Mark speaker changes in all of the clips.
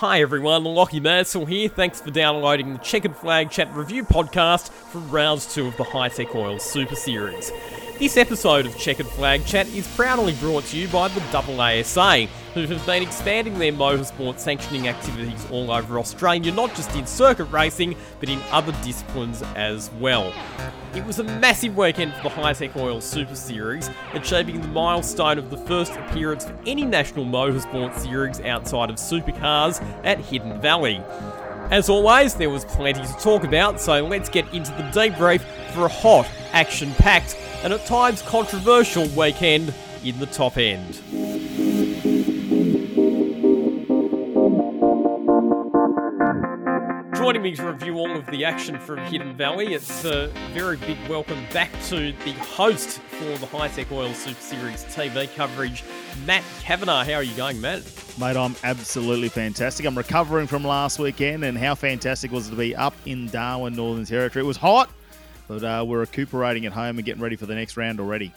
Speaker 1: Hi everyone, Lachy Mansell here. Thanks for downloading the Checkered Flag Chat Review podcast for round two of the Hi-Tec Oil Super Series. This episode of Checkered Flag Chat is proudly brought to you by the AASA, who have been expanding their motorsport sanctioning activities all over Australia, not just in circuit racing, but in other disciplines as well. It was a massive weekend for the Hi-Tec Oil Super Series, achieving the milestone of the first appearance for any national motorsport series outside of supercars at Hidden Valley. As always, there was plenty to talk about, so let's get into the debrief for a hot, action packed, and at times controversial weekend in the top end. To review all of the action from Hidden Valley, it's a very big welcome back to the host for the Hi-Tec Oil Super Series TV coverage, Matt Cavanagh. How are you going, Matt?
Speaker 2: Mate, I'm absolutely fantastic. I'm recovering from last weekend, and how fantastic was it to be up in Darwin, Northern Territory? It was hot, but uh, we're recuperating at home and getting ready for the next round already.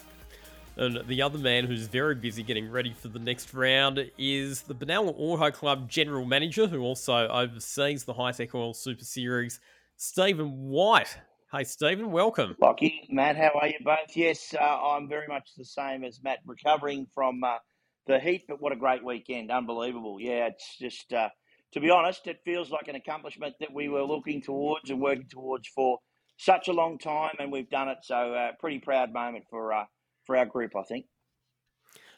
Speaker 1: And the other man who's very busy getting ready for the next round is the Benalla Auto Club general manager, who also oversees the Hi-Tec Oil Super Series, Stephen Whyte. Hey, Stephen, welcome.
Speaker 3: Lachy, Matt, how are you both? Yes, uh, I'm very much the same as Matt, recovering from uh, the heat, but what a great weekend. Unbelievable. Yeah, it's just, uh, to be honest, it feels like an accomplishment that we were looking towards and working towards for such a long time, and we've done it. So, uh, pretty proud moment for uh, for our group, I think.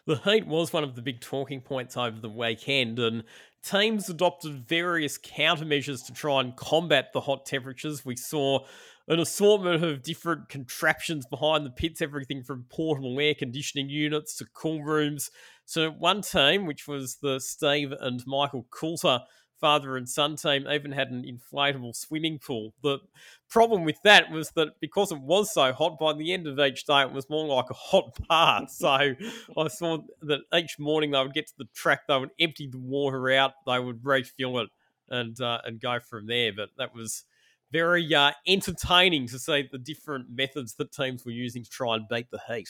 Speaker 1: The heat was one of the big talking points over the weekend, and teams adopted various countermeasures to try and combat the hot temperatures. We saw an assortment of different contraptions behind the pits, everything from portable air conditioning units to cool rooms. So, one team, which was the Steve and Michael Coulter father and son team even had an inflatable swimming pool. The problem with that was that because it was so hot, by the end of each day, it was more like a hot bath. So I saw that each morning they would get to the track, they would empty the water out, they would refill it, and uh, and go from there. But that was very uh, entertaining to see the different methods that teams were using to try and beat the heat.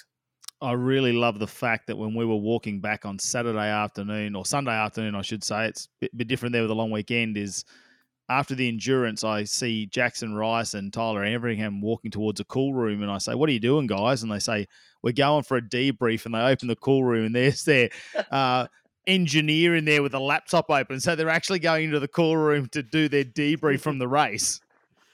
Speaker 2: I really love the fact that when we were walking back on Saturday afternoon or Sunday afternoon, I should say, it's a bit, different there with the long weekend. Is after the endurance, I see Jackson Rice and Tyler Everingham walking towards a cool room, and I say, "What are you doing, guys?" And they say, "We're going for a debrief." And they open the cool room, and there's their uh, engineer in there with a laptop open. So they're actually going into the cool room to do their debrief from the race.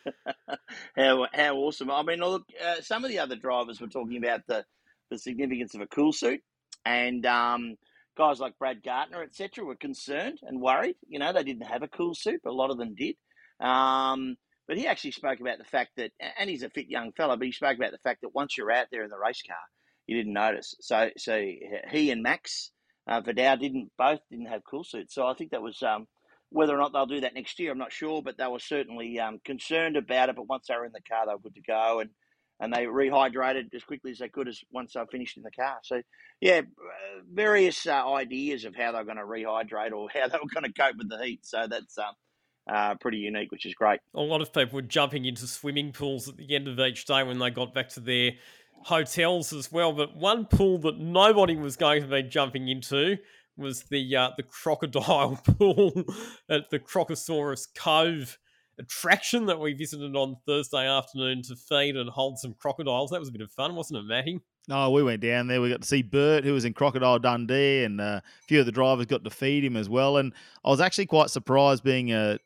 Speaker 3: how how awesome! I mean, look, uh, some of the other drivers were talking about the the significance of a cool suit. And um, guys like Brad Gardner, etc., were concerned and worried. You know, they didn't have a cool suit, but a lot of them did. Um, but he actually spoke about the fact that, and he's a fit young fella, but he spoke about the fact that once you're out there in the race car, you didn't notice. So, so he and Max uh, Vidal didn't both didn't have cool suits. So I think that was um, whether or not they'll do that next year. I'm not sure, but they were certainly um, concerned about it. But once they were in the car, they were good to go. And and they rehydrated as quickly as they could as once they finished in the car. So, yeah, various uh, ideas of how they're going to rehydrate or how they were going to cope with the heat. So that's um, uh, pretty unique, which is great.
Speaker 1: A lot of people were jumping into swimming pools at the end of each day when they got back to their hotels as well. But one pool that nobody was going to be jumping into was the uh, the crocodile pool at the Crocosaurus Cove attraction that we visited on Thursday afternoon to feed and hold some crocodiles. That was a bit of fun, wasn't it, Matty?
Speaker 2: No, oh, we went down there. We got to see Burt, who was in Crocodile Dundee, and uh, a few of the drivers got to feed him as well. And I was actually quite surprised, being a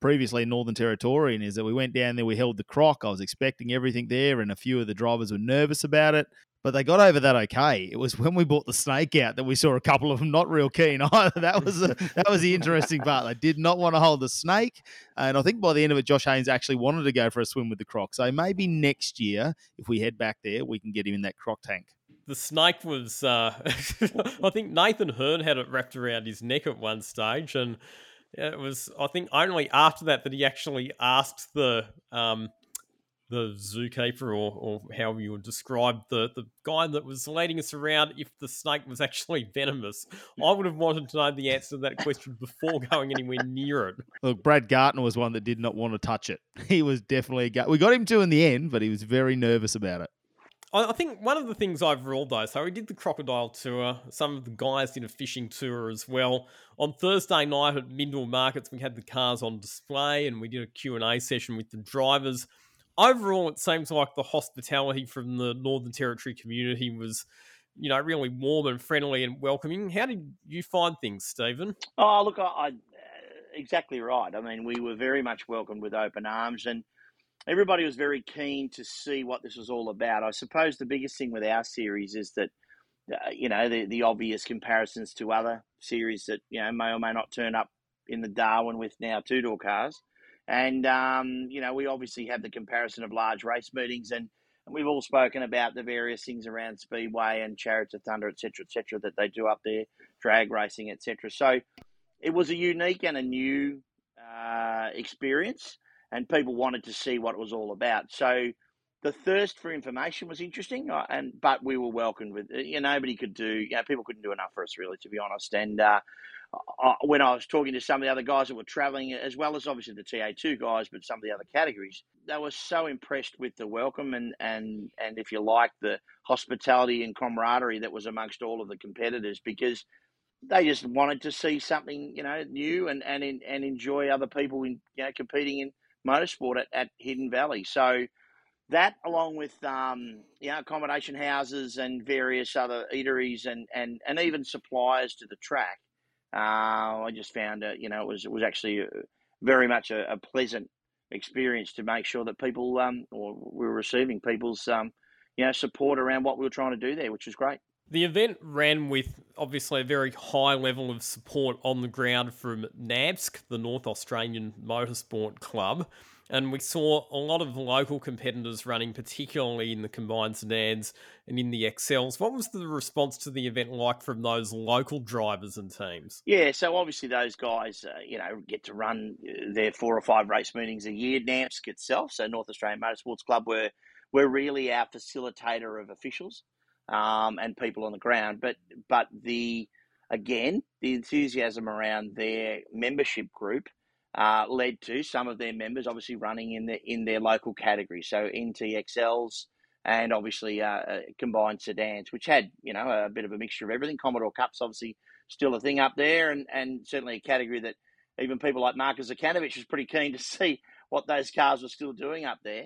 Speaker 2: previously Northern Territorian, is that we went down there, we held the croc. I was expecting everything there, and a few of the drivers were nervous about it but they got over that okay. It was when we brought the snake out that we saw a couple of them not real keen either. That was a, that was the interesting part. They did not want to hold the snake, and I think by the end of it, Josh Haynes actually wanted to go for a swim with the croc. So maybe next year, if we head back there, we can get him in that croc tank.
Speaker 1: The snake was, uh, I think Nathan Herne had it wrapped around his neck at one stage, and it was, I think, only after that that he actually asked the um, the zookeeper or, or how you would describe the, the guy that was leading us around if the snake was actually venomous. I would have wanted to know the answer to that question before going anywhere near it.
Speaker 2: Look, Brad Gartner was one that did not want to touch it. He was definitely, we got him to in the end, but he was very nervous about it.
Speaker 1: I think one of the things overall, though, so we did the crocodile tour. Some of the guys did a fishing tour as well. On Thursday night at Mindil Markets, we had the cars on display, and we did a Q and A session with the drivers. Overall, it seems like the hospitality from the Northern Territory community was, you know, really warm and friendly and welcoming. How did you find things, Stephen?
Speaker 3: Oh, look, I, I exactly right. I mean, we were very much welcomed with open arms, and everybody was very keen to see what this was all about. I suppose the biggest thing with our series is that, uh, you know, the, the obvious comparisons to other series that, you know, may or may not turn up in the Darwin with now two door cars. And, um, you know, we obviously have the comparison of large race meetings and, and we've all spoken about the various things around Speedway and Chariots of Thunder, etc., etc., that they do up there, drag racing, etc. So it was a unique and a new uh, experience and people wanted to see what it was all about. So the thirst for information was interesting, uh, and but we were welcomed with you know nobody could do you know people couldn't do enough for us really to be honest. And uh, I, when I was talking to some of the other guys that were travelling, as well as obviously the TA two guys, but some of the other categories, they were so impressed with the welcome and and and if you like the hospitality and camaraderie that was amongst all of the competitors because they just wanted to see something you know new and and and enjoy other people in you know competing in motorsport at, at Hidden Valley. So that, along with um, you know accommodation houses and various other eateries and, and, and even suppliers to the track, uh, I just found it. You know, it was it was actually very much a, a, pleasant experience to make sure that people um, or we were receiving people's um, you know support around what we were trying to do there, which was great.
Speaker 1: The event ran with obviously a very high level of support on the ground from NAMSC, the North Australian Motorsport Club, and we saw a lot of local competitors running, particularly in the combined sedans and in the Excels. What was the response to the event like from those local drivers and teams?
Speaker 3: Yeah, so obviously those guys, uh, you know, get to run uh, their four or five race meetings a year. NAMSC itself, so North Australian Motorsports Club, were we're really our facilitator of officials um, and people on the ground. But but the again the enthusiasm around their membership group uh, led to some of their members obviously running in the in their local category. So NT Excels and obviously uh, uh, combined sedans, which had you know a bit of a mixture of everything. Commodore Cups obviously still a thing up there, and and certainly a category that even people like Marcus Zukanovic was pretty keen to see what those cars were still doing up there.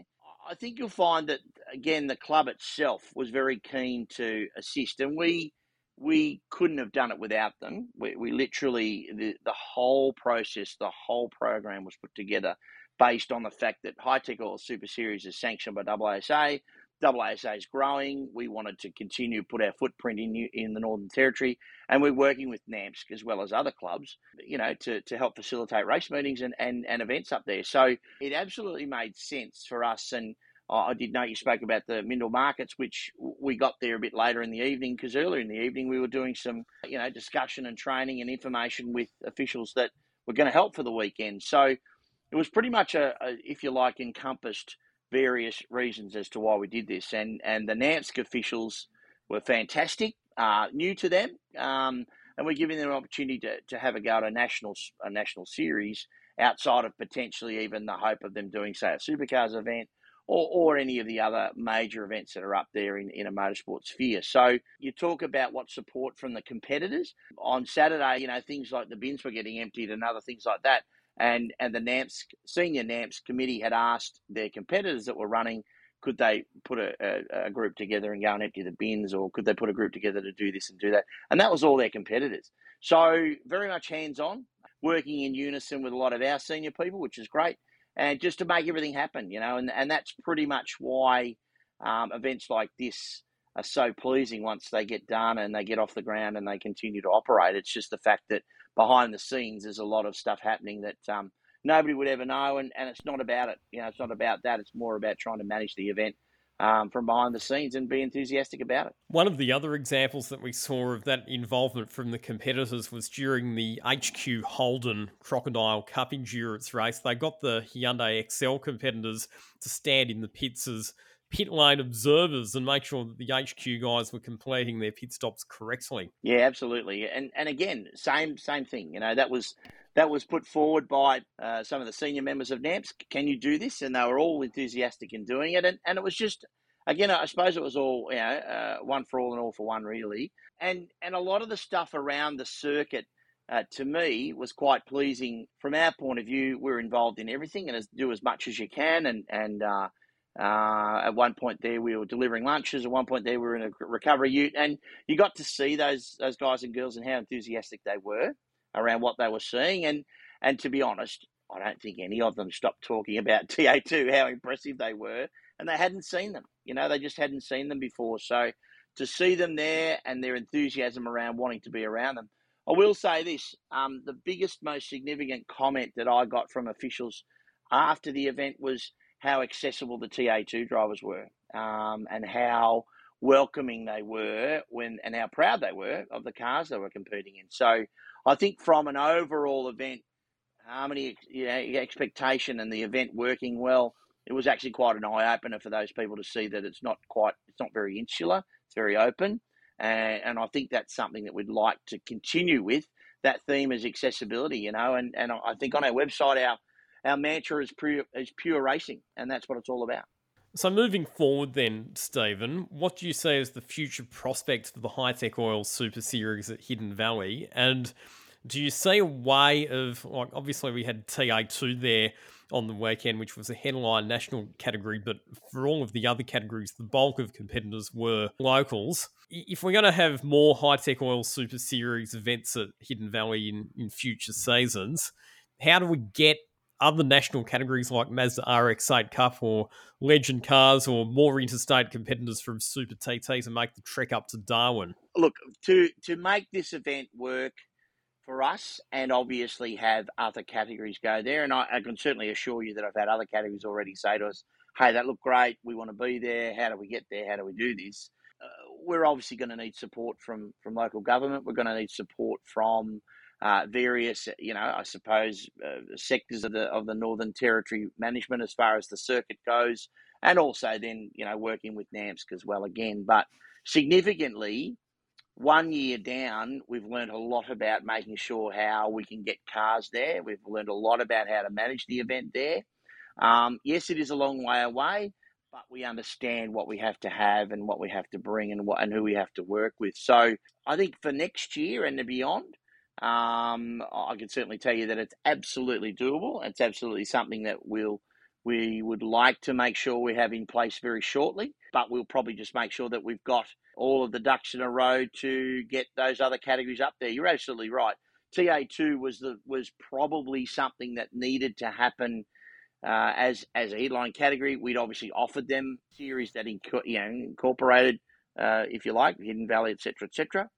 Speaker 3: I think you'll find that again the club itself was very keen to assist, and we we couldn't have done it without them. We, we literally the the whole process, the whole program was put together based on the fact that Hi-Tec Oil Super Series is sanctioned by AASA. AASA is growing. We wanted to continue to put our footprint in in the Northern Territory, and we're working with NAMSC as well as other clubs, you know, to, to help facilitate race meetings and, and, and events up there. So it absolutely made sense for us. And I did know you spoke about the Mindil markets, which we got there a bit later in the evening because earlier in the evening we were doing some, you know, discussion and training and information with officials that were going to help for the weekend. So it was pretty much a, a if you like, encompassed various reasons as to why we did this. And and the NAMSC officials were fantastic, uh, new to them, um, and we're giving them an opportunity to, to have a go at a national a national series outside of potentially even the hope of them doing say a supercars event. Or, or any of the other major events that are up there in, in a motorsport sphere. So you talk about what support from the competitors. On Saturday, you know, things like the bins were getting emptied and other things like that and and the NAMSC senior NAMSC committee had asked their competitors that were running could they put a, a, a, group together and go and empty the bins or could they put a group together to do this and do that and that was all their competitors so very much hands on working in unison with a lot of our senior people which is great and just to make everything happen you know and, and that's pretty much why um, events like this are so pleasing once they get done and they get off the ground and they continue to operate it's just the fact that behind the scenes, there's a lot of stuff happening that um, nobody would ever know, and, and it's not about it. You know, it's not about that. It's more about trying to manage the event um, from behind the scenes and be enthusiastic about it.
Speaker 1: One of the other examples that we saw of that involvement from the competitors was during the HQ Holden Crocodile Cup endurance race. They got the Hyundai Excel competitors to stand in the pits as pit lane observers and make sure that the HQ guys were completing their pit stops correctly.
Speaker 3: Yeah, absolutely. And and again, same same thing. You know, that was that was put forward by uh, some of the senior members of NAMSC. Can you do this? And they were all enthusiastic in doing it. And and it was just again, I suppose it was all you know, uh, one for all and all for one, really. And and a lot of the stuff around the circuit, uh, to me, was quite pleasing from our point of view. We're involved in everything and as, do as much as you can. And and uh, uh, at one point there, we were delivering lunches. At one point there, we were in a recovery ute, and you got to see those those guys and girls and how enthusiastic they were around what they were seeing. And and to be honest, I don't think any of them stopped talking about TA2, how impressive they were, and they hadn't seen them. You know, they just hadn't seen them before. So to see them there and their enthusiasm around wanting to be around them. I will say this um, the biggest, most significant comment that I got from officials after the event was how accessible the TA2 drivers were um, and how welcoming they were when and how proud they were of the cars they were competing in. So I think from an overall event harmony, you know, expectation, and the event working well, it was actually quite an eye opener for those people to see that it's not quite, it's not very insular, it's very open, and, and I think that's something that we'd like to continue with. That theme is accessibility, you know, and, and I think on our website, our our mantra is pure is pure racing, and that's what it's all about.
Speaker 1: So moving forward, then, Stephen, what do you say is the future prospects for the Hi-Tec Oil Super Series at Hidden Valley, and do you see a way of like obviously we had TA2 there on the weekend, which was a headline national category, but for all of the other categories, the bulk of competitors were locals. If we're going to have more Hi-Tec Oil Super Series events at Hidden Valley in, in future seasons, how do we get other national categories like Mazda RX8 Cup or Legend Cars or more interstate competitors from Super TT to make the trek up to Darwin?
Speaker 3: Look, to to make this event work, for us and obviously have other categories go there. And I, I, can certainly assure you that I've had other categories already say to us, hey, that looked great. We want to be there. How do we get there? How do we do this? Uh, we're obviously going to need support from, from local government. We're going to need support from uh, various, you know, I suppose, uh, sectors of the of the Northern Territory management as far as the circuit goes, and also then, you know, working with NAMSC as well again. But significantly, one year down, we've learned a lot about making sure how we can get cars there. We've learned a lot about how to manage the event there. Um, yes, it is a long way away, but we understand what we have to have and what we have to bring and what and who we have to work with. So I think for next year and beyond, um, I can certainly tell you that it's absolutely doable. It's absolutely something that we'll we would like to make sure we have in place very shortly, but we'll probably just make sure that we've got all of the ducks in a row to get those other categories up there. You're absolutely right. TA2 was the was probably something that needed to happen uh, as as a headline category. We'd obviously offered them series that inco- you know, incorporated, uh, if you like, Hidden Valley, etc., etc.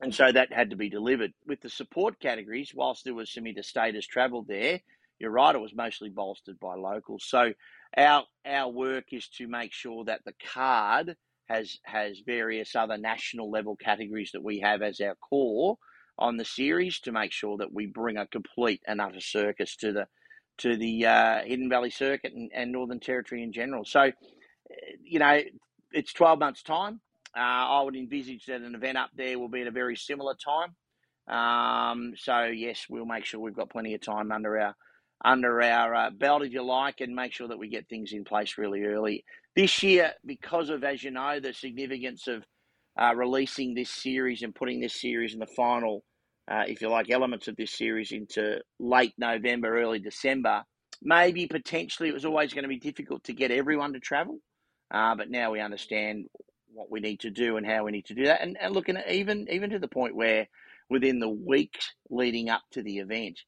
Speaker 3: And so that had to be delivered. With the support categories, whilst there was some interstate as travelled there, you're right, it was mostly bolstered by locals. So our our work is to make sure that the card has has various other national level categories that we have as our core on the series to make sure that we bring a complete and utter circus to the to the uh, Hidden Valley Circuit and, and, Northern Territory in general. So, you know, it's 12 months' time. Uh, I would envisage that an event up there will be at a very similar time. Um, so, yes, we'll make sure we've got plenty of time under our under our uh, belt, if you like, and make sure that we get things in place really early. This year, because of, as you know, the significance of uh, releasing this series and putting this series in the final, uh, if you like, elements of this series into late November, early December, maybe potentially it was always going to be difficult to get everyone to travel. Uh, but now we understand what we need to do and how we need to do that. And, and looking at even even to the point where within the weeks leading up to the event,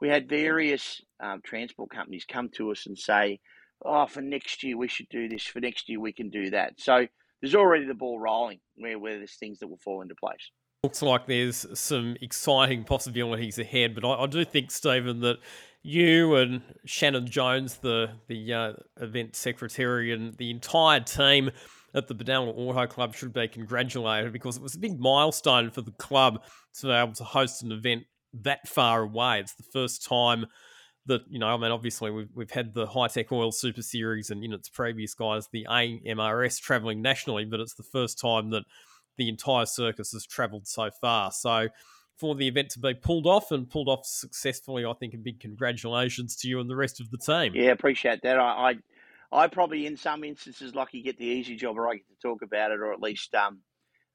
Speaker 3: we had various um, transport companies come to us and say, "Oh, for next year we should do this. For next year we can do that." So there's already the ball rolling where where there's things that will fall into place.
Speaker 1: Looks like there's some exciting possibilities ahead, but I, I do think Stephen that you and Shannon Jones, the the uh, event secretary, and the entire team at the Benalla Auto Club should be congratulated because it was a big milestone for the club to be able to host an event that far away. It's the first time that you know. I mean, obviously we've we've had the Hi-Tec Oil Super Series and in its previous guise the AMRS traveling nationally, but it's the first time that the entire circus has travelled so far. So for the event to be pulled off and pulled off successfully, I think a big congratulations to you and the rest of the team.
Speaker 3: Yeah, appreciate that. I, I I probably, in some instances, you get the easy job, or I get to talk about it, or at least um,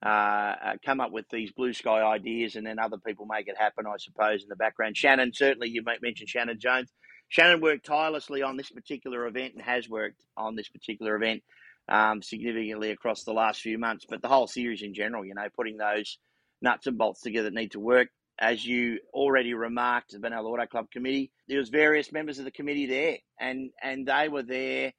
Speaker 3: uh, uh, come up with these blue sky ideas, and then other people make it happen. I suppose in the background, Shannon certainly you mentioned Shannon Jones. Shannon worked tirelessly on this particular event and has worked on this particular event um, significantly across the last few months. But the whole series in general, you know, putting those nuts and bolts together that need to work. As you already remarked, the Benalla Auto Club committee, there was various members of the committee there, and and they were there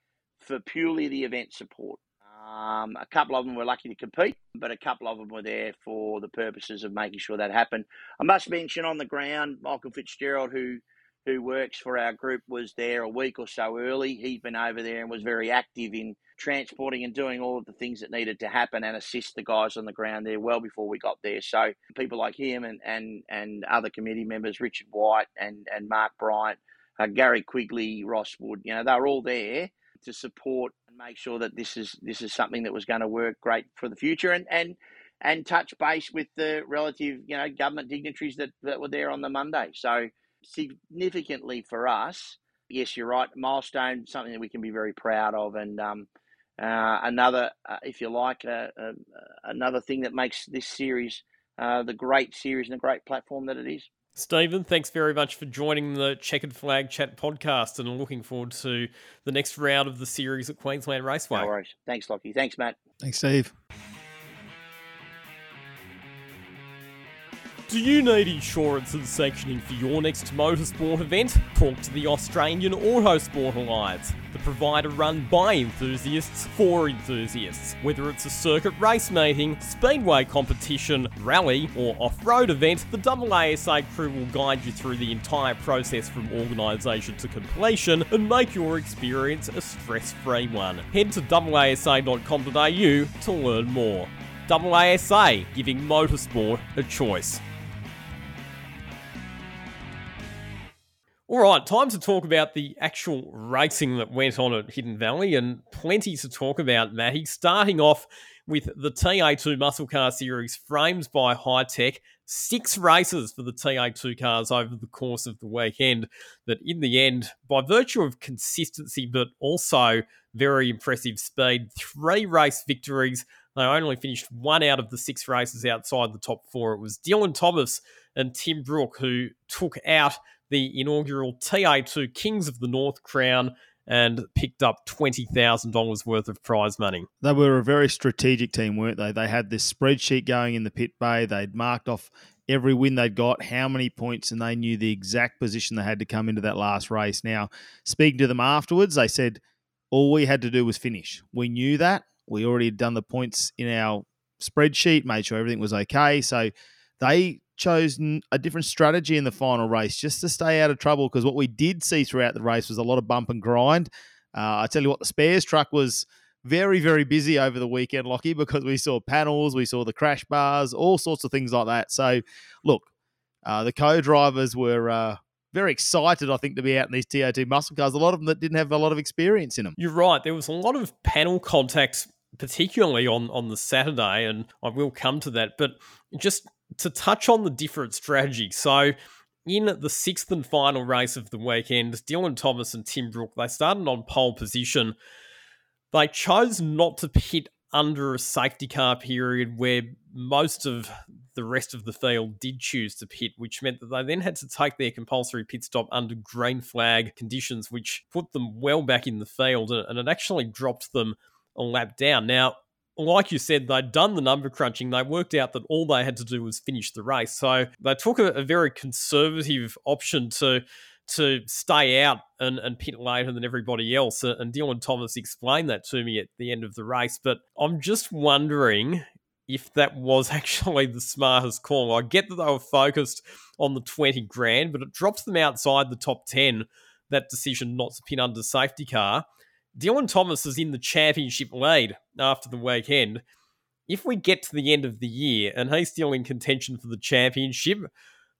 Speaker 3: for purely the event support. Um, a couple of them were lucky to compete, but a couple of them were there for the purposes of making sure that happened. I must mention on the ground, Michael Fitzgerald, who who works for our group, was there a week or so early. He'd been over there and was very active in transporting and doing all of the things that needed to happen and assist the guys on the ground there well before we got there. So people like him and and, and other committee members, Richard White and, and Mark Bryant, uh, Gary Quigley, Ross Wood, you know, they're all there to support and make sure that this is this is something that was going to work great for the future and and and touch base with the relative, you know, government dignitaries that, that were there on the Monday. So significantly for us, yes, you're right, milestone, something that we can be very proud of, and um, uh, another, uh, if you like, uh, uh, another thing that makes this series uh, the great series and the great platform that it is.
Speaker 1: Stephen, thanks very much for joining the Checkered Flag Chat podcast and looking forward to the next round of the series at Queensland Raceway.
Speaker 3: No worries. Thanks, Lachy. Thanks, Matt.
Speaker 2: Thanks, Steve.
Speaker 1: Do you need insurance and sanctioning for your next motorsport event? Talk to the Australian Autosport Alliance, the provider run by enthusiasts for enthusiasts. Whether it's a circuit race meeting, speedway competition, rally, or off road event, the AASA crew will guide you through the entire process from organisation to completion and make your experience a stress free one. Head to aasa.com.au to learn more. AASA, giving motorsport a choice. All right, time to talk about the actual racing that went on at Hidden Valley, and plenty to talk about, Matty. Starting off with the TA2 Muscle Car Series frames by Hi-Tec. Six races for the TA2 cars over the course of the weekend. That in the end, by virtue of consistency, but also very impressive speed, three race victories. They only finished one out of the six races outside the top four. It was Dylan Thomas and Tim Brook who took out the inaugural TA2 Kings of the North crown and picked up $20,000 worth of prize money.
Speaker 2: They were a very strategic team, weren't they? They had this spreadsheet going in the pit bay. They'd marked off every win they'd got, how many points, and they knew the exact position they had to come into that last race. Now, speaking to them afterwards, they said all we had to do was finish. We knew that. We already had done the points in our spreadsheet, made sure everything was okay. So they chose a different strategy in the final race just to stay out of trouble because what we did see throughout the race was a lot of bump and grind. Uh, I tell you what, the spares truck was very, very busy over the weekend, Lachy, because we saw panels, we saw the crash bars, all sorts of things like that. So, look, uh, the co drivers were. Uh, very excited, I think, to be out in these TA2 muscle cars. A lot of them that didn't have a lot of experience in them.
Speaker 1: You're right. There was a lot of panel contact, particularly on on the Saturday, and I will come to that. But just to touch on the different strategy. So, in the sixth and final race of the weekend, Dylan Thomas and Tim Brook, they started on pole position. They chose not to pit under a safety car period where most of the rest of the field did choose to pit, which meant that they then had to take their compulsory pit stop under green flag conditions, which put them well back in the field and it actually dropped them a lap down. Now, like you said, they'd done the number crunching. They worked out that all they had to do was finish the race. So they took a, a very conservative option to to stay out and, and pit later than everybody else. And Dylan Thomas explained that to me at the end of the race. But I'm just wondering if that was actually the smartest call. I get that they were focused on the 20 grand, but it drops them outside the top 10, that decision not to pin under safety car. Dylan Thomas is in the championship lead after the weekend. If we get to the end of the year and he's still in contention for the championship,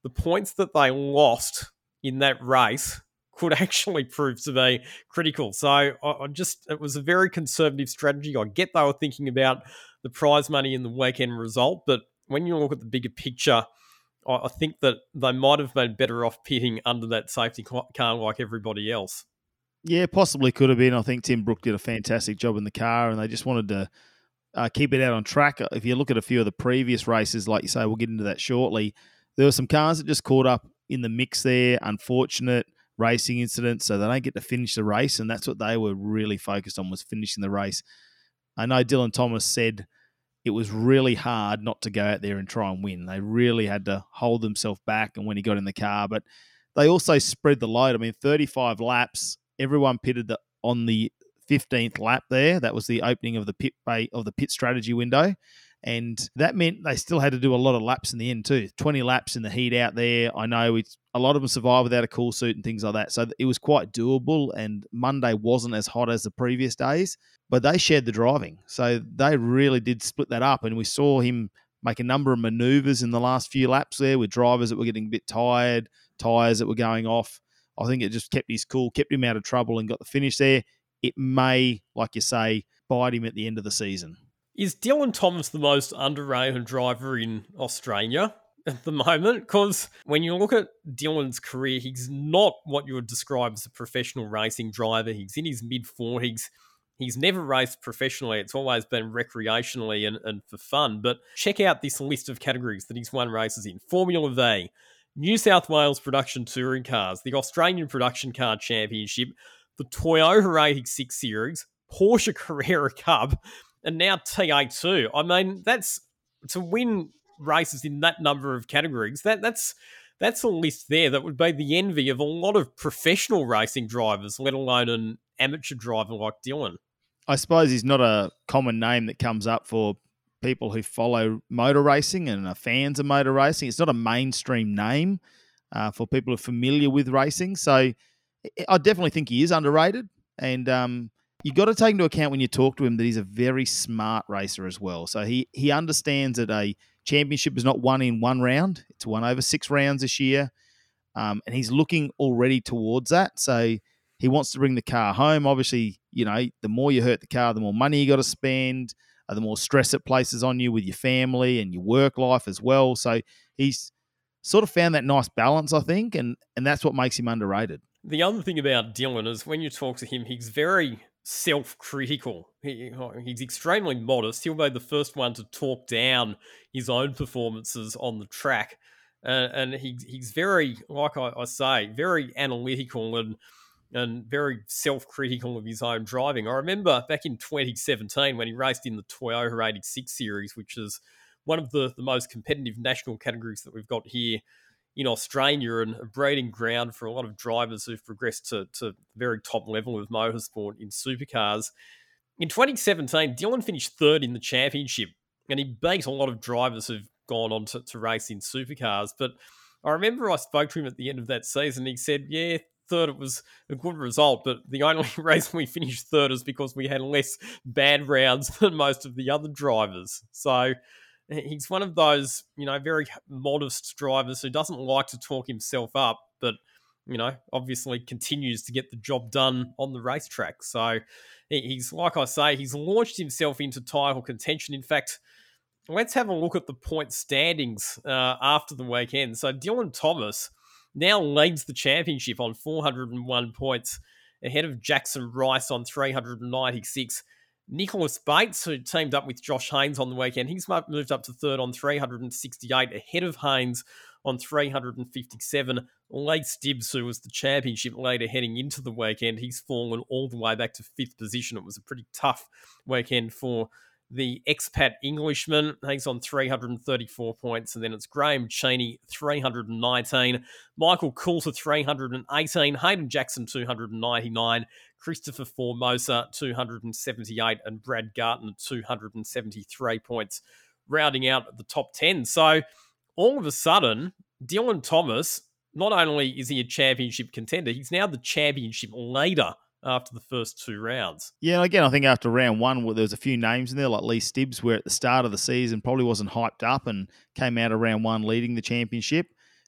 Speaker 1: the points that they lost in that race could actually prove to be critical. So I, just, it was a very conservative strategy. I get they were thinking about the prize money in the weekend result, but when you look at the bigger picture, I think that they might have been better off pitting under that safety car like everybody else.
Speaker 2: Yeah, possibly could have been. I think Tim Brook did a fantastic job in the car, and they just wanted to uh, keep it out on track. If you look at a few of the previous races, like you say, we'll get into that shortly. There were some cars that just caught up in the mix there. Unfortunate racing incidents, so they don't get to finish the race, and that's what they were really focused on was finishing the race. I know Dylan Thomas said it was really hard not to go out there and try and win. They really had to hold themselves back, and when he got in the car, but they also spread the load. I mean, 35 laps, everyone pitted the, on the 15th lap there. That was the opening of the pit bay of the pit strategy window. And that meant they still had to do a lot of laps in the end too. 20 laps in the heat out there. I know it's a lot of them survived without a cool suit and things like that. So it was quite doable. And Monday wasn't as hot as the previous days, but they shared the driving. So they really did split that up. And we saw him make a number of maneuvers in the last few laps there with drivers that were getting a bit tired, tires that were going off. I think it just kept his cool, kept him out of trouble, and got the finish there it may, like you say, bite him at the end of the season.
Speaker 1: Is Dylan Thomas the most underrated driver in Australia at the moment? Because when you look at Dylan's career, he's not what you would describe as a professional racing driver. He's in his mid 40s. He's never raced professionally. It's always been recreationally and, and for fun. But check out this list of categories that he's won races in Formula V, New South Wales Production Touring Cars, the Australian Production Car Championship, the Toyota 86 Series, Porsche Carrera Cup, and now TA2. I mean, that's to win races in that number of categories. That that's that's a list there that would be the envy of a lot of professional racing drivers, let alone an amateur driver like Dylan.
Speaker 2: I suppose he's not a common name that comes up for people who follow motor racing and are fans of motor racing. It's not a mainstream name uh, for people who are familiar with racing. So I definitely think he is underrated, and um, you got to take into account when you talk to him that he's a very smart racer as well. So he he understands that a championship is not won in one round; it's won over six rounds this year, um, and he's looking already towards that. So he wants to bring the car home. Obviously, you know, the more you hurt the car, the more money you got to spend, uh, the more stress it places on you with your family and your work life as well. So he's sort of found that nice balance, I think, and and that's what makes him underrated.
Speaker 1: The other thing about Dylan is when you talk to him, he's very self-critical. He, he's extremely modest. He'll be the first one to talk down his own performances on the track, uh, and he, he's very, like I, I, say, very analytical and and very self-critical of his own driving. I remember back in 2017 when he raced in the Toyota 86 series, which is one of the, the most competitive national categories that we've got here in Australia and a breeding ground for a lot of drivers who've progressed to, to very top level of motorsport in supercars. In 2017, Dylan finished third in the championship and he beat a lot of drivers who've gone on to, to race in supercars. But I remember I spoke to him at the end of that season. He said, Yeah, third it was a good result, but the only reason we finished third is because we had less bad rounds than most of the other drivers. So he's one of those, you know, very modest drivers who doesn't like to talk himself up, but you know, obviously continues to get the job done on the racetrack. So he's, like I say, he's launched himself into title contention. In fact, let's have a look at the point standings uh, after the weekend. So Dylan Thomas now leads the championship on 401 points, ahead of Jackson Rice on 396. Nicholas Bates, who teamed up with Josh Haynes on the weekend, he's moved up to third on 368, ahead of Haynes on 357. Leigh Stibbs, who was the championship leader heading into the weekend, he's fallen all the way back to fifth position. It was a pretty tough weekend for the expat Englishman. He's on 334 points. And then it's Graham Cheney, 319. Michael Coulter, 318. Hayden Jackson, 299. Christopher Formosa, 278. And Brad Garton, 273 points, rounding out the top 10. So all of a sudden, Dylan Thomas, not only is he a championship contender, he's now the championship leader after the first two rounds.
Speaker 2: Yeah, again, I think after round one, there was a few names in there, like Leigh Stibbs, where at the start of the season probably wasn't hyped up and came out of round one leading the championship.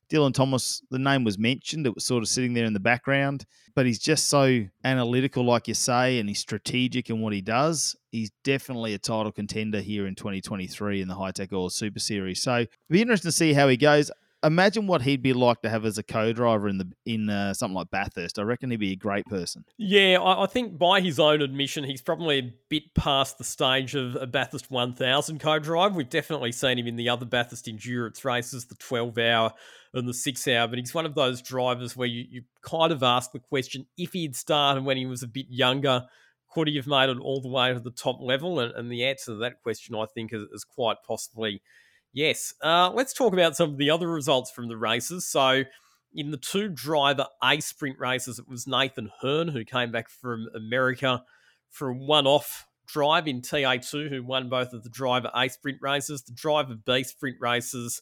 Speaker 2: Dylan Thomas, the name was mentioned. It was sort of sitting there in the background, but he's just so analytical, like you say, and he's strategic in what he does. He's definitely a title contender here in 2023 in the Hi-Tec Oil Super Series. So it'll be interesting to see how he goes. Imagine what he'd be like to have as a co-driver in the in uh, something like Bathurst. I reckon he'd be a great person.
Speaker 1: Yeah, I, I, think by his own admission, he's probably a bit past the stage of a Bathurst 1000 co-drive. We've definitely seen him in the other Bathurst endurance races, the 12 hour and the six hour, but he's one of those drivers where you, you kind of ask the question if he'd started when he was a bit younger could he have made it all the way to the top level? And, and the answer to that question, I think, is, is quite possibly yes. Uh, let's talk about some of the other results from the races. So, in the two driver A sprint races, it was Nathan Herne who came back from America for a one off drive in TA2, who won both of the driver A sprint races. The driver B sprint races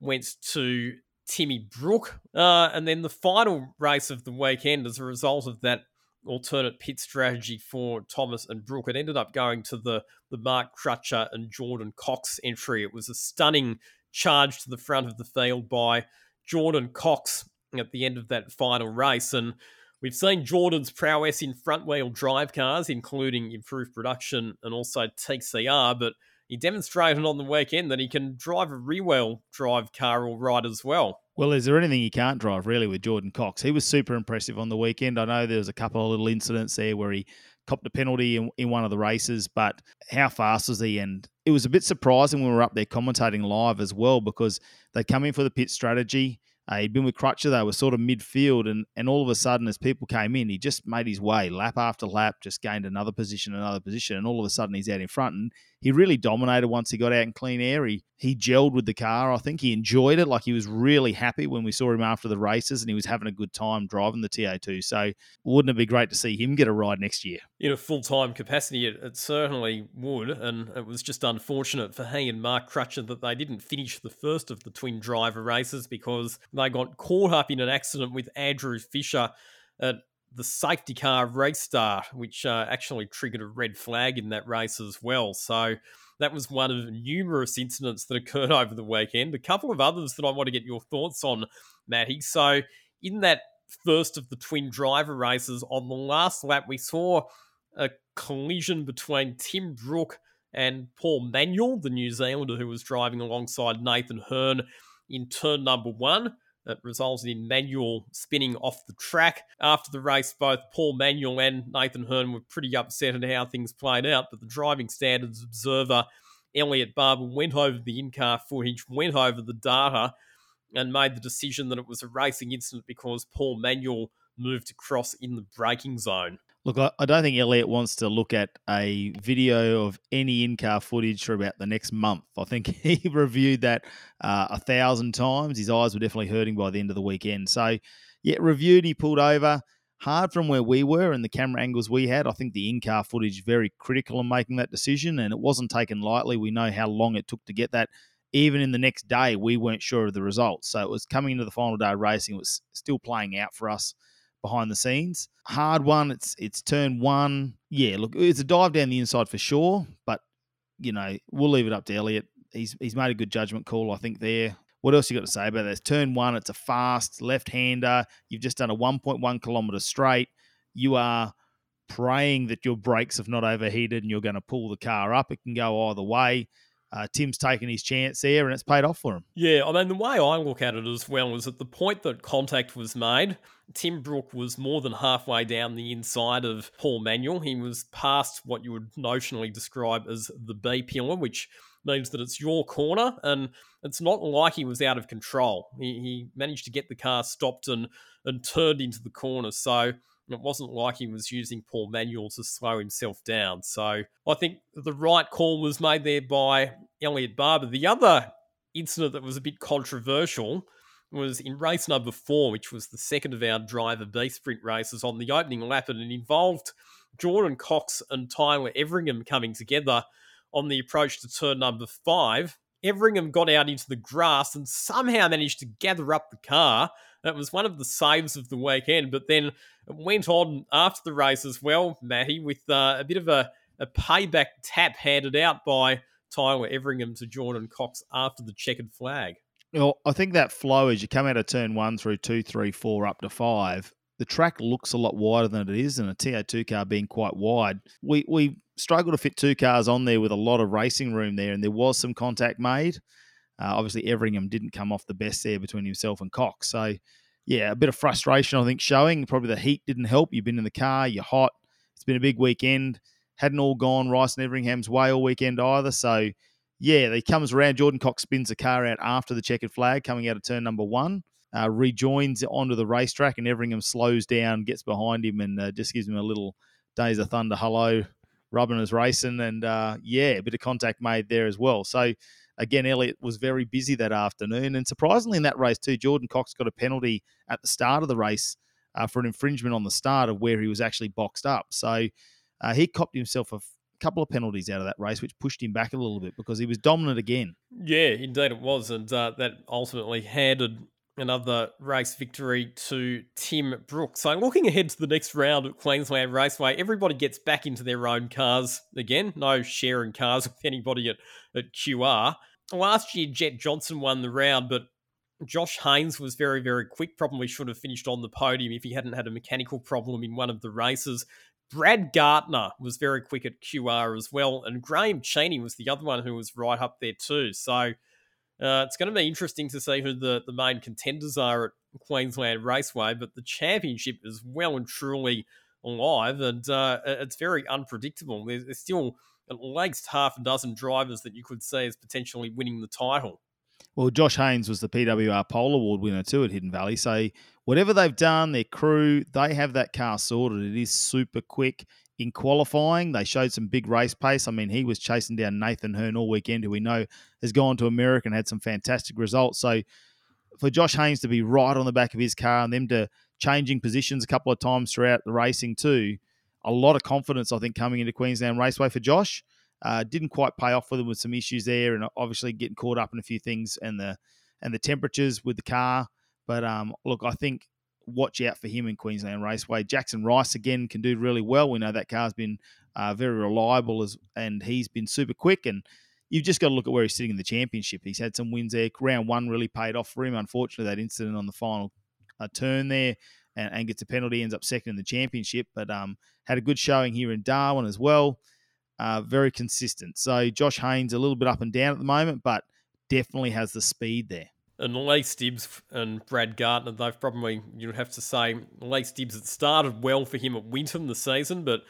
Speaker 1: went to Timmy Brook. Uh, and then the final race of the weekend, as a result of that alternate pit strategy for Thomas and Brook. It ended up going to the, the Mark Crutcher and Jordan Cox entry. It was a stunning charge to the front of the field by Jordan Cox at the end of that final race. And we've seen Jordan's prowess in front wheel drive cars, including improved production and also TCR, but he demonstrated on the weekend that he can drive a rear wheel drive car all right as well.
Speaker 2: Well, is there anything he can't drive really with Jordan Cox? He was super impressive on the weekend. I know there was a couple of little incidents there where he copped a penalty in, in one of the races, but how fast was he? And it was a bit surprising when we were up there commentating live as well because they come in for the pit strategy. Uh, he'd been with Crutcher, they were sort of midfield, and, and all of a sudden, as people came in, he just made his way lap after lap, just gained another position, another position, and all of a sudden he's out in front. And he really dominated once he got out in clean air. He, he gelled with the car. I think he enjoyed it. Like he was really happy when we saw him after the races, and he was having a good time driving the TA2. So wouldn't it be great to see him get a ride next year?
Speaker 1: In a full time capacity, it, it, certainly would. And it was just unfortunate for he and Mark Crutcher that they didn't finish the first of the twin driver races because they got caught up in an accident with Andrew Fisher at the safety car restart, which uh, actually triggered a red flag in that race as well. So that was one of numerous incidents that occurred over the weekend. A couple of others that I want to get your thoughts on, Matty. So in that first of the twin driver races, on the last lap, we saw a collision between Tim Brook and Paul Manuel, the New Zealander who was driving alongside Nathan Herne in turn number one. That resulted in Manuel spinning off the track. After the race, both Paul Manuel and Nathan Herne were pretty upset at how things played out, but the driving standards observer, Elliot Barber, went over the in car footage, went over the data, and made the decision that it was a racing incident because Paul Manuel moved across in the braking zone.
Speaker 2: Look, I, don't think Elliot wants to look at a video of any in-car footage for about the next month. I think he reviewed that uh, a thousand times. His eyes were definitely hurting by the end of the weekend. So, yeah, reviewed. He pulled over hard from where we were and the camera angles we had. I think the in-car footage very critical in making that decision, and it wasn't taken lightly. We know how long it took to get that. Even in the next day, we weren't sure of the results. So it was coming into the final day of racing. It was still playing out for us behind the scenes. Hard one. It's it's turn one. Yeah, look, it's a dive down the inside for sure, but you know we'll leave it up to Elliot. He's he's made a good judgment call, I think. There. What else you got to say about this? Turn one. It's a fast left-hander. You've just done a 1.1 kilometer straight. You are praying that your brakes have not overheated and you're going to pull the car up. It can go either way uh, Tim's taken his chance there and it's paid off for him.
Speaker 1: Yeah, I mean, the way I look at it as well is at the point that contact was made, Tim Brook was more than halfway down the inside of Paul Manuel. He was past what you would notionally describe as the B pillar, which means that it's your corner, and it's not like he was out of control. He, he managed to get the car stopped and, and turned into the corner. So it wasn't like he was using Paul Manuel to slow himself down. So I think the right call was made there by Elliot Barber. The other incident that was a bit controversial was in race number four, which was the second of our driver B sprint races on the opening lap, and it involved Jordan Cox and Tyler Everingham coming together on the approach to turn number five. Everingham got out into the grass and somehow managed to gather up the car that was one of the saves of the weekend. But then went on after the race as well, Matty, with uh, a bit of a, a payback tap handed out by Tyler Everingham to Jordan Cox after the checkered flag.
Speaker 2: Well, I think that flow as you come out of turn one through two, three, four, up to five, the track looks a lot wider than it is, and a TA2 car being quite wide. We we struggled to fit two cars on there with a lot of racing room there, and there was some contact made. Uh, obviously, Everingham didn't come off the best there between himself and Cox. So, yeah, a bit of frustration, I think, showing. Probably the heat didn't help. You've been in the car, you're hot. It's been a big weekend. Hadn't all gone Rice and Everingham's way all weekend either. So, yeah, he comes around. Jordan Cox spins the car out after the checkered flag, coming out of turn number one. Uh, rejoins onto the racetrack, and Everingham slows down, gets behind him, and uh, just gives him a little Days of Thunder hello, rubbing his racing, and uh, yeah, a bit of contact made there as well. So again, Elliott was very busy that afternoon, and surprisingly in that race too, Jordan Cox got a penalty at the start of the race uh, for an infringement on the start of where he was actually boxed up. So uh, he copped himself a couple of penalties out of that race, which pushed him back a little bit because he was dominant again.
Speaker 1: Yeah, indeed it was, and uh, that ultimately handed another race victory to Tim Brooks. So I'm looking ahead to the next round at Queensland Raceway, everybody gets back into their own cars again. No sharing cars with anybody at, at QR. Last year, Jet Johnson won the round, but Josh Haynes was very, very quick. Probably should have finished on the podium if he hadn't had a mechanical problem in one of the races. Brad Gardner was very quick at QR as well, and Graham Cheney was the other one who was right up there too. So uh, it's going to be interesting to see who the, the main contenders are at Queensland Raceway, but the championship is well and truly alive, and uh, it's very unpredictable. There's, there's still at least half a dozen drivers that you could see as potentially winning the title.
Speaker 2: Well, Josh Haynes was the PWR Pole Award winner too at Hidden Valley. So whatever they've done, their crew, they have that car sorted. It is super quick. In qualifying, they showed some big race pace. I mean, he was chasing down Nathan Herne all weekend, who we know has gone to America and had some fantastic results. So for Josh Haynes to be right on the back of his car and them to changing positions a couple of times throughout the racing too, a lot of confidence, I think, coming into Queensland Raceway for Josh. Uh, didn't quite pay off with him with some issues there, and obviously getting caught up in a few things and the and the temperatures with the car. But um, look, I think watch out for him in Queensland Raceway. Jackson Rice again can do really well. We know that car's been uh, very reliable as and he's been super quick. And you've just got to look at where he's sitting in the championship. He's had some wins there. Round one really paid off for him. Unfortunately, that incident on the final uh, turn there. And, and, gets a penalty, ends up second in the championship, but um, had a good showing here in Darwin as well uh, very consistent. So Josh Haynes a little bit up and down at the moment, but definitely has the speed there.
Speaker 1: And Lee Stibbs and Brad Gardner, they've probably, you'd have to say, Lee Stibbs, it started well for him at Winton the season, but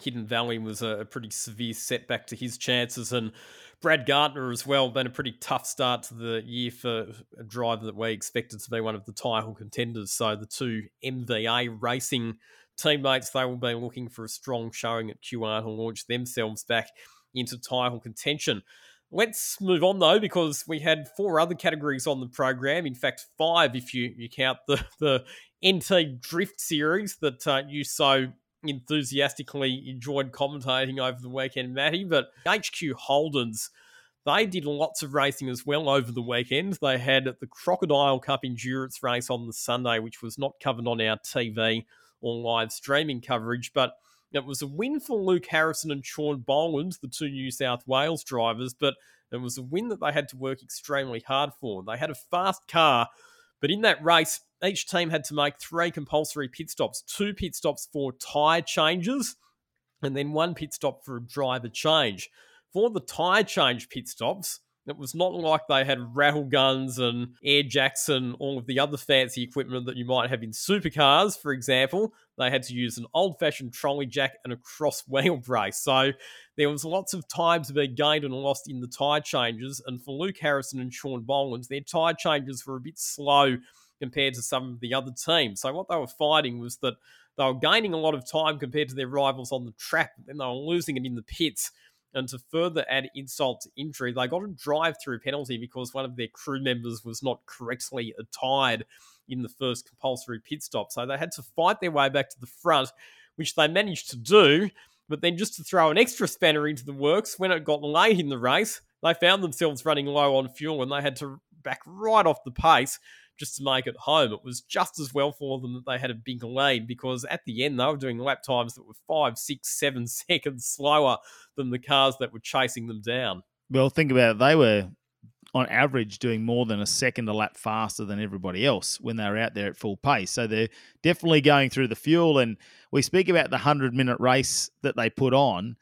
Speaker 1: Hidden Valley was a, pretty severe setback to his chances. And Brad Gardner as well, been a pretty tough start to the year for a driver that we expected to be one of the title contenders. So the two MVA racing teammates, they will be looking for a strong showing at QR to launch themselves back into title contention. Let's move on though, because we had four other categories on the program. In fact, five if you, you count the, the NT Drift series that uh, you so enthusiastically enjoyed commentating over the weekend, Matty. But HQ Holdens, they did lots of racing as well over the weekend. They had the Crocodile Cup Endurance race on the Sunday, which was not covered on our TV or live streaming coverage. But it was a win for Luke Harrison and Sean Boland, the two New South Wales drivers, but it was a win that they had to work extremely hard for. They had a fast car, but in that race, each team had to make three compulsory pit stops two pit stops for tyre changes, and then one pit stop for a driver change. For the tyre change pit stops, it was not like they had rattle guns and air jacks and all of the other fancy equipment that you might have in supercars, for example. They had to use an old fashioned trolley jack and a cross wheel brace. So there was lots of time to be gained and lost in the tyre changes. And for Luke Harrison and Sean Boland, their tyre changes were a bit slow compared to some of the other teams. So what they were fighting was that they were gaining a lot of time compared to their rivals on the track, but then they were losing it in the pits. And to further add insult to injury, they got a drive through penalty because one of their crew members was not correctly attired in the first compulsory pit stop. So they had to fight their way back to the front, which they managed to do. But then, just to throw an extra spanner into the works, when it got late in the race, they found themselves running low on fuel and they had to back right off the pace just to make it home. It was just as well for them that they had a big lead because at the end they were doing lap times that were five, six, seven seconds slower than the cars that were chasing them down.
Speaker 2: Well, think about it. They were on average doing more than a second a lap faster than everybody else when they were out there at full pace. So they're definitely going through the fuel. And we speak about the 100 minute race that they put on.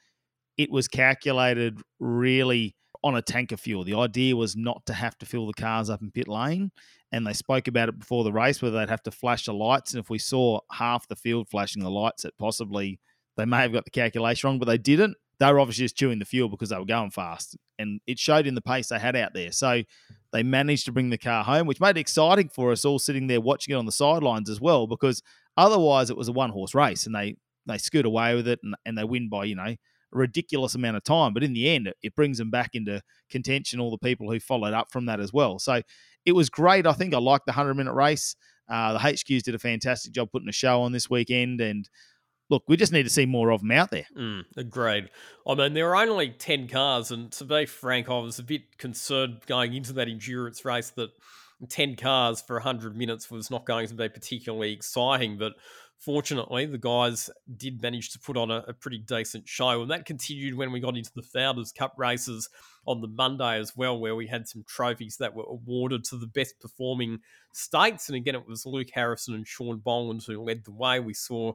Speaker 2: It was calculated really on a tanker fuel. The idea was not to have to fill the cars up in pit lane. And they spoke about it before the race, whether they'd have to flash the lights. And if we saw half the field flashing the lights, that possibly they may have got the calculation wrong, but they didn't. They were obviously just chewing the fuel because they were going fast. And it showed in the pace they had out there. So they managed to bring the car home, which made it exciting for us all sitting there watching it on the sidelines as well, because otherwise it was a one horse race and they, they scoot away with it and, and they win by, you know, ridiculous amount of time. But in the end, it brings them back into contention, all the people who followed up from that as well. So it was great. I think I liked the 100 minute race. Uh, the HQs did a fantastic job putting a show on this weekend. And look, we just need to see more of them out there.
Speaker 1: Mm, agreed. I mean, there are only 10 cars. And to be frank, I was a bit concerned going into that endurance race that 10 cars for 100 minutes was not going to be particularly exciting. But fortunately, the guys did manage to put on a, a, pretty decent show. And that continued when we got into the Founders Cup races on the Monday as well, where we had some trophies that were awarded to the best performing states. And again, it was Luke Harrison and Sean Boland who led the way. We saw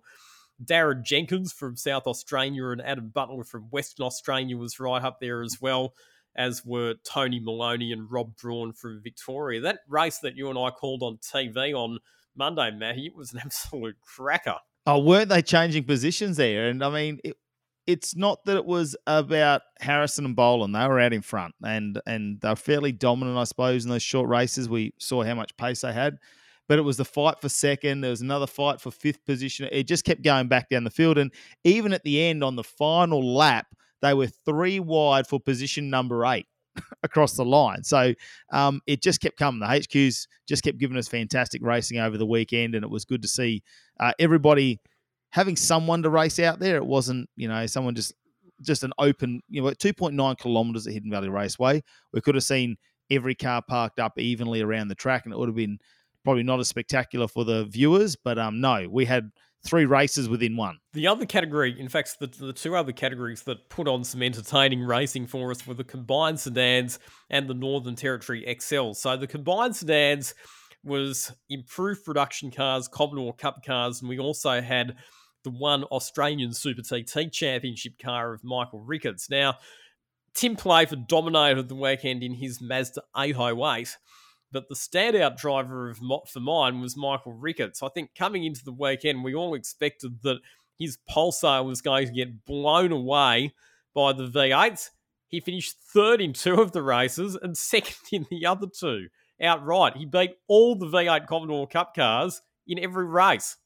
Speaker 1: Darren Jenkins from South Australia and Adam Butler from Western Australia was right up there as well. As were Tony Maloney and Rob Braun from Victoria. That race that you and I called on TV on Monday, Matty. It was an absolute cracker.
Speaker 2: Oh, weren't they changing positions there? And I mean, it, it's not that it was about Harrison and Boland. They were out in front and and they're fairly dominant, I suppose, in those short races. We saw how much pace they had. But it was the fight for second. There was another fight for fifth position. It just kept going back down the field. And even at the end, on the final lap, they were three wide for position number eight. Across the line. So um, it just kept coming. The HQs just kept giving us fantastic racing over the weekend, and it was good to see uh, everybody having someone to race out there. It wasn't, you know, someone just just an open, you know, at 2.9 kilometres at Hidden Valley Raceway, we could have seen every car parked up evenly around the track, and it would have been probably not as spectacular for the viewers. But um, no, we had three races within one.
Speaker 1: The other category, in fact, the, the two other categories that put on some entertaining racing for us were the combined sedans and the Northern Territory Excel. So the combined sedans was improved production cars, Commodore Cup cars, and we also had the one Australian Super TT Championship car of Michael Ricketts. Now, Tim Playford dominated the weekend in his Mazda 808 but the standout driver of for mine was Michael Ricketts. I think coming into the weekend, we all expected that his Pulsar was going to get blown away by the V8s. He finished third in two of the races and second in the other two outright. He beat all the V8 Commodore Cup cars in every race.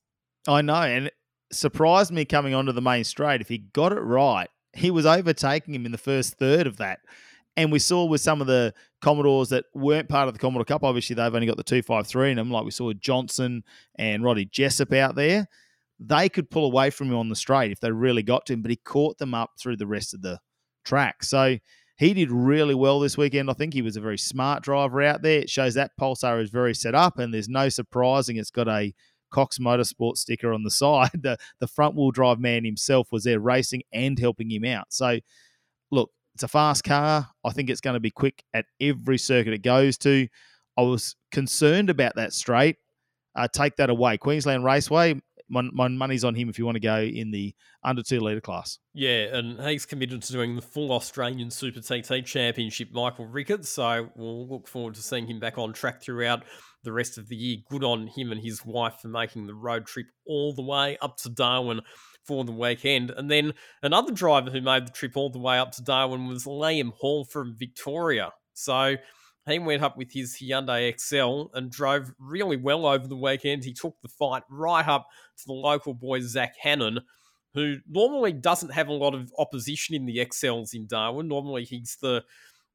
Speaker 2: I know, and it surprised me coming onto the main straight. If he got it right, he was overtaking him in the first third of that. And we saw with some of the Commodores that weren't part of the Commodore Cup, obviously they've only got the 253 in them, like we saw Johnson and Roddy Jessup out there. They could pull away from him on the straight if they really got to him, but he caught them up through the rest of the track. So he did really well this weekend. I think he was a very smart driver out there. It shows that Pulsar is very set up, and there's no surprising it's got a Cox Motorsport sticker on the side. The the front wheel drive man himself was there racing and helping him out. So it's a fast car. I think it's going to be quick at every circuit it goes to. I was concerned about that straight. Uh, take that away. Queensland Raceway, my, my, money's on him if you want to go in the under two litre class.
Speaker 1: Yeah, and he's committed to doing the full Australian Super TT Championship, Michael Ricketts. So we'll look forward to seeing him back on track throughout the rest of the year. Good on him and his wife for making the road trip all the way up to Darwin for the weekend. And then another driver who made the trip all the way up to Darwin was Liam Hall from Victoria. So he went up with his Hyundai Excel and drove really well over the weekend. He took the fight right up to the local boy Zach Hannon, who normally doesn't have a lot of opposition in the Excels in Darwin. Normally he's the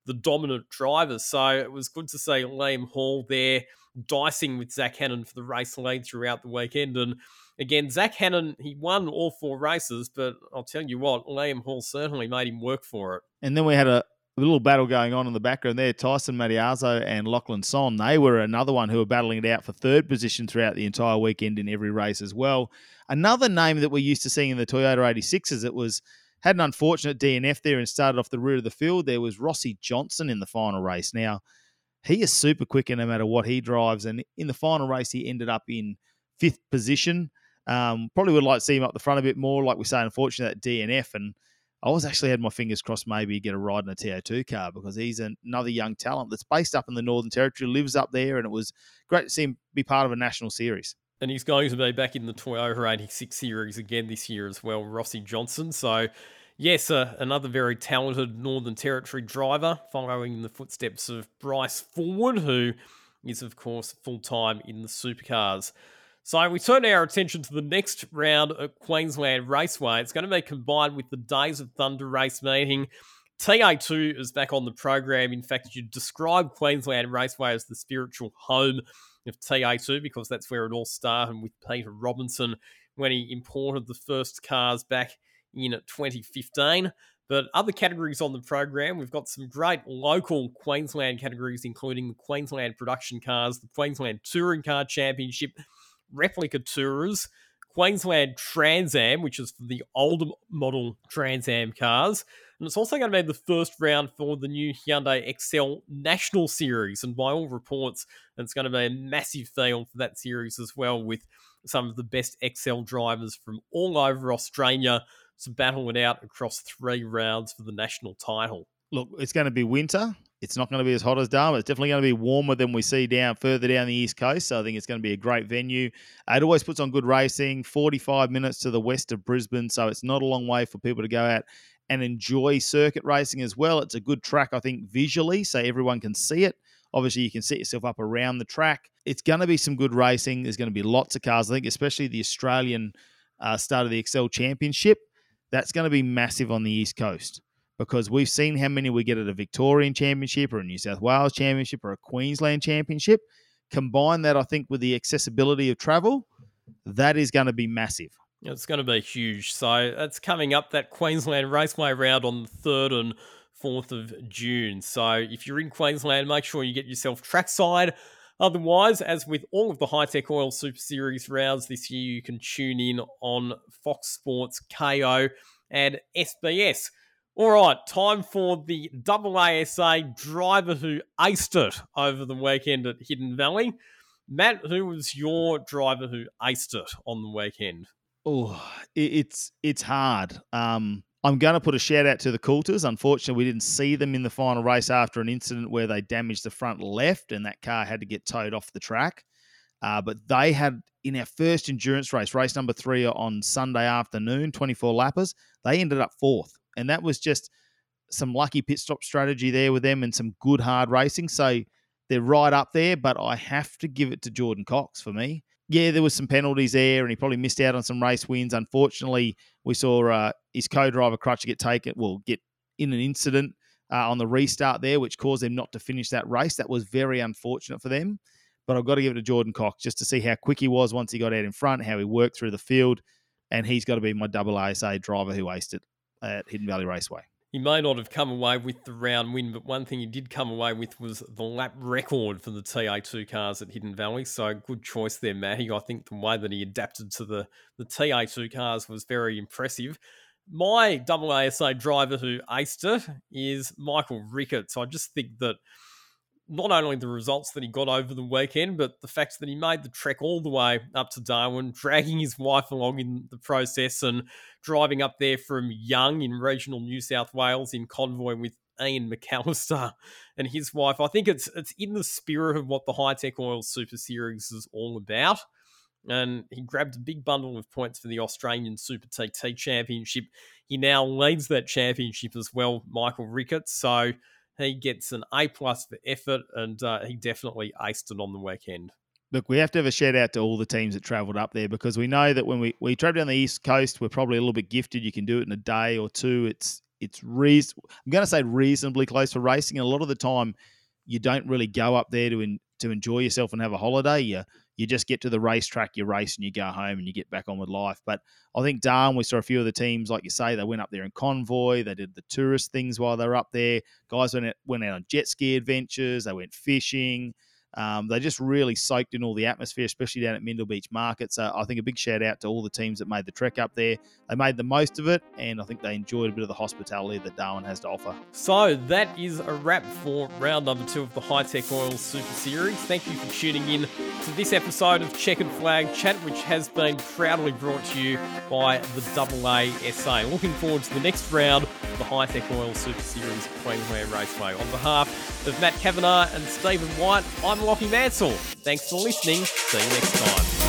Speaker 1: the dominant driver. So it was good to see Liam Hall there dicing with Zach Hannon for the race lead throughout the weekend. And again, Zach Hannon, he won all four races, but I'll tell you what, Liam Hall certainly made him work for it.
Speaker 2: And then we had a, little battle going on in the background there. Tyson Matiazo and Lachlan Son, they were another one who were battling it out for third position throughout the entire weekend in every race as well. Another name that we're used to seeing in the Toyota 86s, it was had an unfortunate DNF there and started off the rear of the field. There was Rossi Johnson in the final race. Now, he is super quick and no matter what he drives. And in the final race, he ended up in fifth position. Um, probably would like to see him up the front a bit more. Like we say, unfortunately, that DNF. And I was actually had my fingers crossed maybe get a ride in a TA2 car because he's another young talent that's based up in the Northern Territory, lives up there, and it was great to see him be part of a national series.
Speaker 1: And he's going to be back in the Toyota 86 series again this year as well, Rossi Johnson. So, yes, uh, another very talented Northern Territory driver following in the footsteps of Bryce Ford, who is, of course, full time in the supercars. So we turn our attention to the next round at Queensland Raceway. It's going to be combined with the Days of Thunder race meeting. TA2 is back on the program. In fact, you describe Queensland Raceway as the spiritual home of TA2 because that's where it all started with Peter Robinson when he imported the first cars back in 2015. But other categories on the program, we've got some great local Queensland categories, including the Queensland Production Cars, the Queensland Touring Car Championship, replica tours, Queensland Trans Am, which is for the older model Trans Am cars. And it's also going to be the first round for the new Hyundai Excel National Series. And by all reports, it's going to be a massive field for that series as well, with some of the best Excel drivers from all over Australia to battle it out across three rounds for the national title.
Speaker 2: Look, it's going to be winter. It's not going to be as hot as Darwin. It's definitely going to be warmer than we see down further down the east coast. So I think it's going to be a great venue. It always puts on good racing. Forty-five minutes to the west of Brisbane, so it's not a long way for people to go out and enjoy circuit racing as well. It's a good track, I think, visually, so everyone can see it. Obviously, you can set yourself up around the track. It's going to be some good racing. There's going to be lots of cars. I think, especially the Australian uh, start of the Excel Championship. That's going to be massive on the east coast because we've seen how many we get at a Victorian Championship or a New South Wales Championship or a Queensland Championship. Combine that, I think, with the accessibility of travel, that is going to be massive.
Speaker 1: It's going to be huge. So that's coming up that Queensland Raceway round on the 3rd and 4th of June. So if you're in Queensland, make sure you get yourself trackside. Otherwise, as with all of the Hi-Tec Oil Super Series rounds this year, you can tune in on Fox Sports, Kayo and SBS. All right, time for the AASA driver who aced it over the weekend at Hidden Valley. Matt, who was your driver who aced it on the weekend?
Speaker 2: Oh, it's it's hard. Um, I'm going to put a shout out to the Coulters. Unfortunately, we didn't see them in the final race after an incident where they damaged the front left, and that car had to get towed off the track. Uh, but they had in our first endurance race, race number three on Sunday afternoon, 24 lappers, they ended up fourth and that was just some lucky pit stop strategy there with them and some good hard racing. So they're right up there, but I have to give it to Jordan Cox for me. Yeah, there was some penalties there, and he probably missed out on some race wins. Unfortunately, we saw uh, his co-driver Crutcher get taken, well, get in an incident uh, on the restart there, which caused them not to finish that race. That was very unfortunate for them. But I've got to give it to Jordan Cox just to see how quick he was once he got out in front, how he worked through the field, and he's got to be my double ASA driver who aced it at Hidden Valley Raceway.
Speaker 1: He may not have come away with the round win, but one thing he did come away with was the lap record for the TA2 cars at Hidden Valley. So good choice there, Matty. I think the way that he adapted to the, the TA2 cars was very impressive. My double ASA driver who aced it is Michael Ricketts. I just think that not only the results that he got over the weekend, but the fact that he made the trek all the way up to Darwin, dragging his wife along in the process and driving up there from Young in regional New South Wales in convoy with Ian McAllister and his wife. I think it's it's in the spirit of what the Hi-Tec Oil Super Series is all about. And he grabbed a big bundle of points for the Australian Super TT Championship. He now leads that championship as well, Michael Ricketts. So he gets an A plus for effort, and uh, he definitely aced it on the weekend.
Speaker 2: Look, we have to have a shout out to all the teams that travelled up there because we know that when we, we travel down the east coast, we're probably a little bit gifted. You can do it in a day or two. It's it's reason I'm going to say reasonably close for racing. And a lot of the time, you don't really go up there to in, to enjoy yourself and have a holiday. You you just get to the racetrack, you race, and you go home and you get back on with life. But I think Darwin, we saw a few of the teams, like you say, they went up there in convoy. They did the tourist things while they were up there. Guys went out, went out on jet ski adventures. They went fishing. Um, they just really soaked in all the atmosphere, especially down at Mindil Beach Market. So I think a big shout out to all the teams that made the trek up there. They made the most of it, and I think they enjoyed a bit of the hospitality that Darwin has to offer.
Speaker 1: So that is a wrap for round number two of the Hi-Tec Oil Super Series. Thank you for tuning in to this episode of Checkered Flag Chat, which has been proudly brought to you by the AASA. Looking forward to the next round of the Hi-Tec Oil Super Series Queensland Raceway. On behalf of Matt Cavanagh and Stephen Whyte, I'm Lachy Mansell. Thanks for listening. See you next time.